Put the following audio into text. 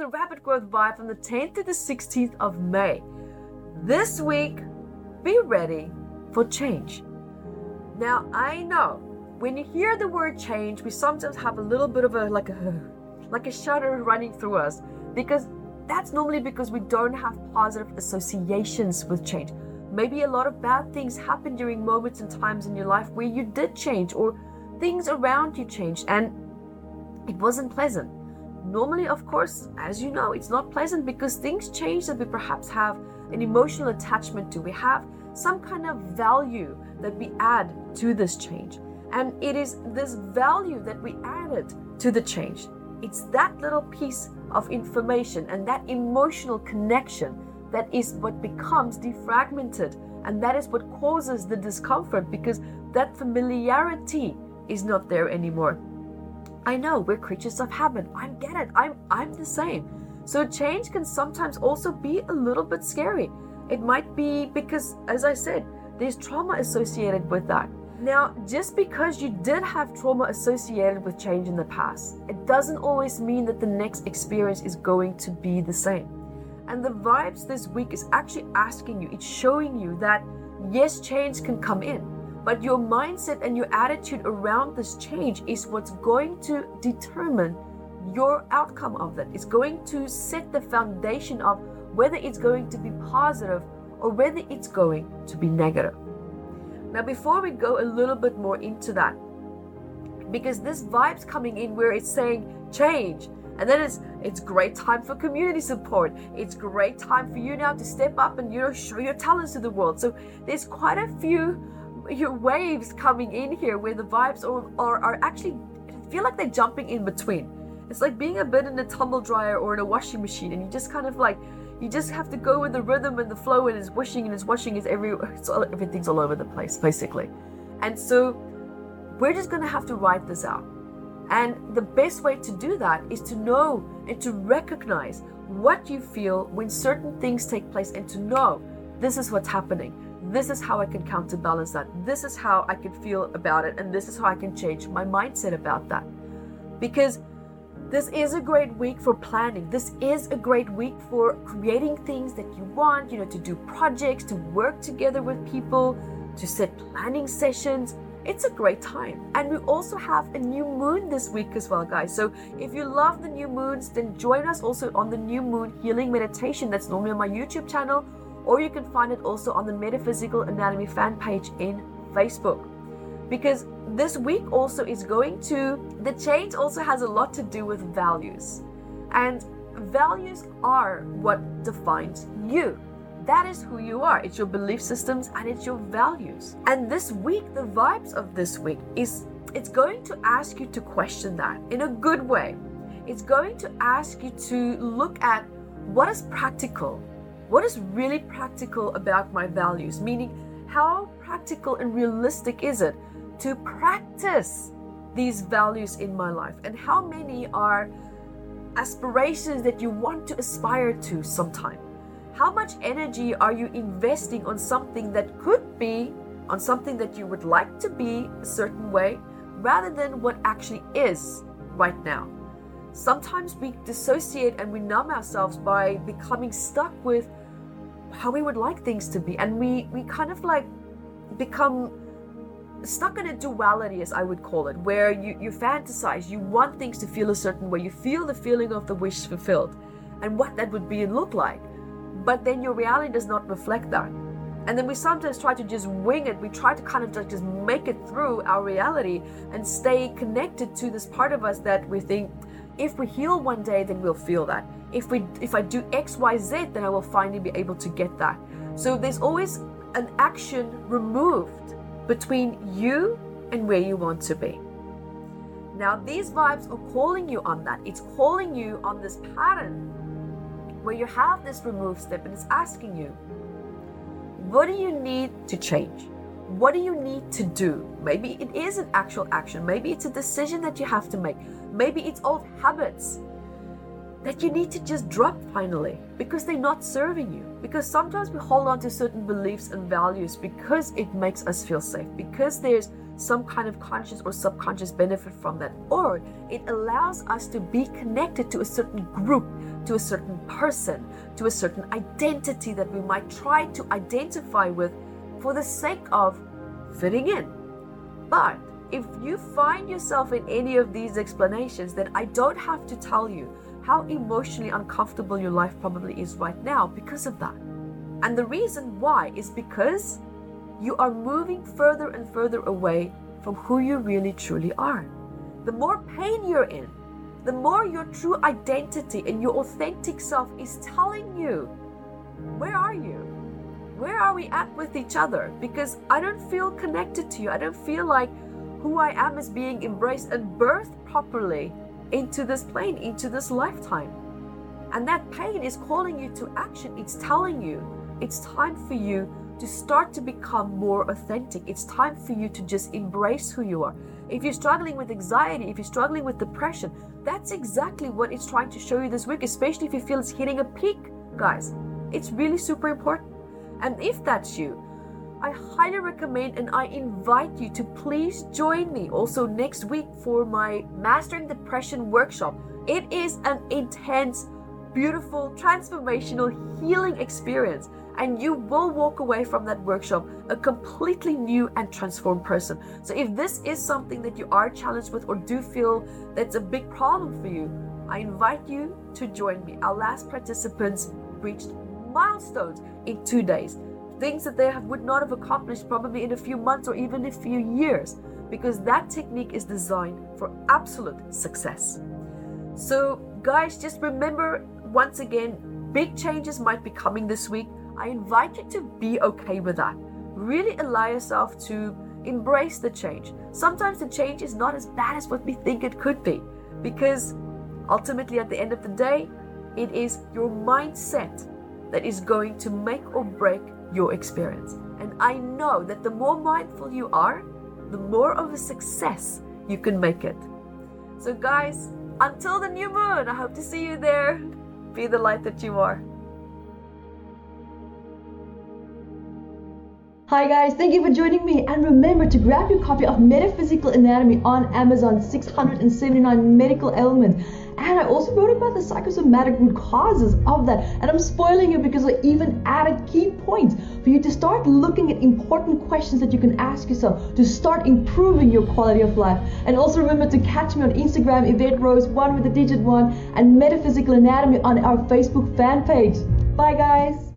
the Rapid Growth Vibe from the 10th to the 16th of May. This week, be ready for change. Now, I know when you hear the word change, we sometimes have a little bit of a like a like a shudder running through us because that's normally because we don't have positive associations with change. Maybe a lot of bad things happen during moments and times in your life where you did change or things around you changed and it wasn't pleasant. Normally, of course, as you know, it's not pleasant because things change that we perhaps have an emotional attachment to. We have some kind of value that we add to this change. And it is this value that we added to the change. It's that little piece of information and that emotional connection that is what becomes defragmented. And that is what causes the discomfort because that familiarity is not there anymore. I know we're creatures of habit. I get it. I'm I'm the same. So change can sometimes also be a little bit scary. It might be because as I said, there's trauma associated with that. Now, just because you did have trauma associated with change in the past, it doesn't always mean that the next experience is going to be the same. And the vibes this week is actually asking you, it's showing you that yes, change can come in, but your mindset and your attitude around this change is what's going to determine your outcome of that. It's going to set the foundation of whether it's going to be positive or whether it's going to be negative. Now, before we go a little bit more into that, because this vibe's coming in where it's saying change, and then it's it's great time for community support. It's great time for you now to step up and you know show your talents to the world. So there's quite a few your waves coming in here where the vibes are, are, are actually feel like they're jumping in between. It's like being a bit in a tumble dryer or in a washing machine, and you just kind of like you just have to go with the rhythm and the flow, and it's washing and it's washing, it's every all, everything's all over the place basically. And so we're just gonna have to write this out. And the best way to do that is to know and to recognize what you feel when certain things take place and to know this is what's happening. This is how I can counterbalance that. This is how I can feel about it. And this is how I can change my mindset about that. Because this is a great week for planning. This is a great week for creating things that you want, you know, to do projects, to work together with people, to set planning sessions. It's a great time. And we also have a new moon this week as well, guys. So if you love the new moons, then join us also on the new moon healing meditation that's normally on my YouTube channel, or you can find it also on the Metaphysical Anatomy fan page in Facebook. Because this week also is going to the change also has a lot to do with values. And values are what defines you. That is who you are. It's your belief systems and it's your values. And this week the vibes of this week is it's going to ask you to question that in a good way. It's going to ask you to look at what is practical what is really practical about my values meaning how practical and realistic is it to practice these values in my life? And how many are aspirations that you want to aspire to sometime? How much energy are you investing on something that could be, on something that you would like to be a certain way, rather than what actually is right now? Sometimes we dissociate and we numb ourselves by becoming stuck with how we would like things to be. And we, we kind of like become stuck in a duality, as I would call it, where you, you fantasize, you want things to feel a certain way, you feel the feeling of the wish fulfilled and what that would be and look like. But then your reality does not reflect that. And then we sometimes try to just wing it. We try to kind of just make it through our reality and stay connected to this part of us that we think if we heal one day, then we'll feel that. If we if I do X, Y, Z, then I will finally be able to get that. So there's always an action removed between you and where you want to be. Now, these vibes are calling you on that. It's calling you on this pattern where you have this remove step and it's asking you, what do you need to change? What do you need to do? Maybe it is an actual action. Maybe it's a decision that you have to make. Maybe it's old habits. That you need to just drop finally because they're not serving you. Because sometimes we hold on to certain beliefs and values because it makes us feel safe, because there's some kind of conscious or subconscious benefit from that, or it allows us to be connected to a certain group, to a certain person, to a certain identity that we might try to identify with for the sake of fitting in. But if you find yourself in any of these explanations, then I don't have to tell you how emotionally uncomfortable your life probably is right now because of that. And the reason why is because you are moving further and further away from who you really truly are. The more pain you're in, the more your true identity and your authentic self is telling you, where are you? Where are we at with each other? Because I don't feel connected to you. I don't feel like who I am is being embraced and birthed properly into this plane, into this lifetime. And that pain is calling you to action. It's telling you it's time for you to start to become more authentic. It's time for you to just embrace who you are. If you're struggling with anxiety, if you're struggling with depression, that's exactly what it's trying to show you this week, especially if you feel it's hitting a peak, guys. It's really super important. And if that's you, I highly recommend and I invite you to please join me also next week for my Mastering Depression workshop. It is an intense, beautiful, transformational healing experience, and you will walk away from that workshop a completely new and transformed person. So, if this is something that you are challenged with or do feel that's a big problem for you, I invite you to join me. Our last participants reached milestones in two days things that they would not have accomplished probably in a few months or even a few years, because that technique is designed for absolute success. So, guys, just remember once again, big changes might be coming this week. I invite you to be okay with that. Really allow yourself to embrace the change. Sometimes the change is not as bad as what we think it could be, because ultimately, at the end of the day, it is your mindset that is going to make or break your experience. And I know that the more mindful you are, the more of a success you can make it. So, guys, until the new moon, I hope to see you there. Be the light that you are. Hi guys, thank you for joining me and remember to grab your copy of Metaphysical Anatomy on Amazon 679 medical ailments and I also wrote about the psychosomatic root causes of that. And I'm spoiling it because I even added key points for you to start looking at important questions that you can ask yourself to start improving your quality of life. And also remember to catch me on Instagram, Evette Rose, one with the digit one, and Metaphysical Anatomy on our Facebook fan page. Bye, guys.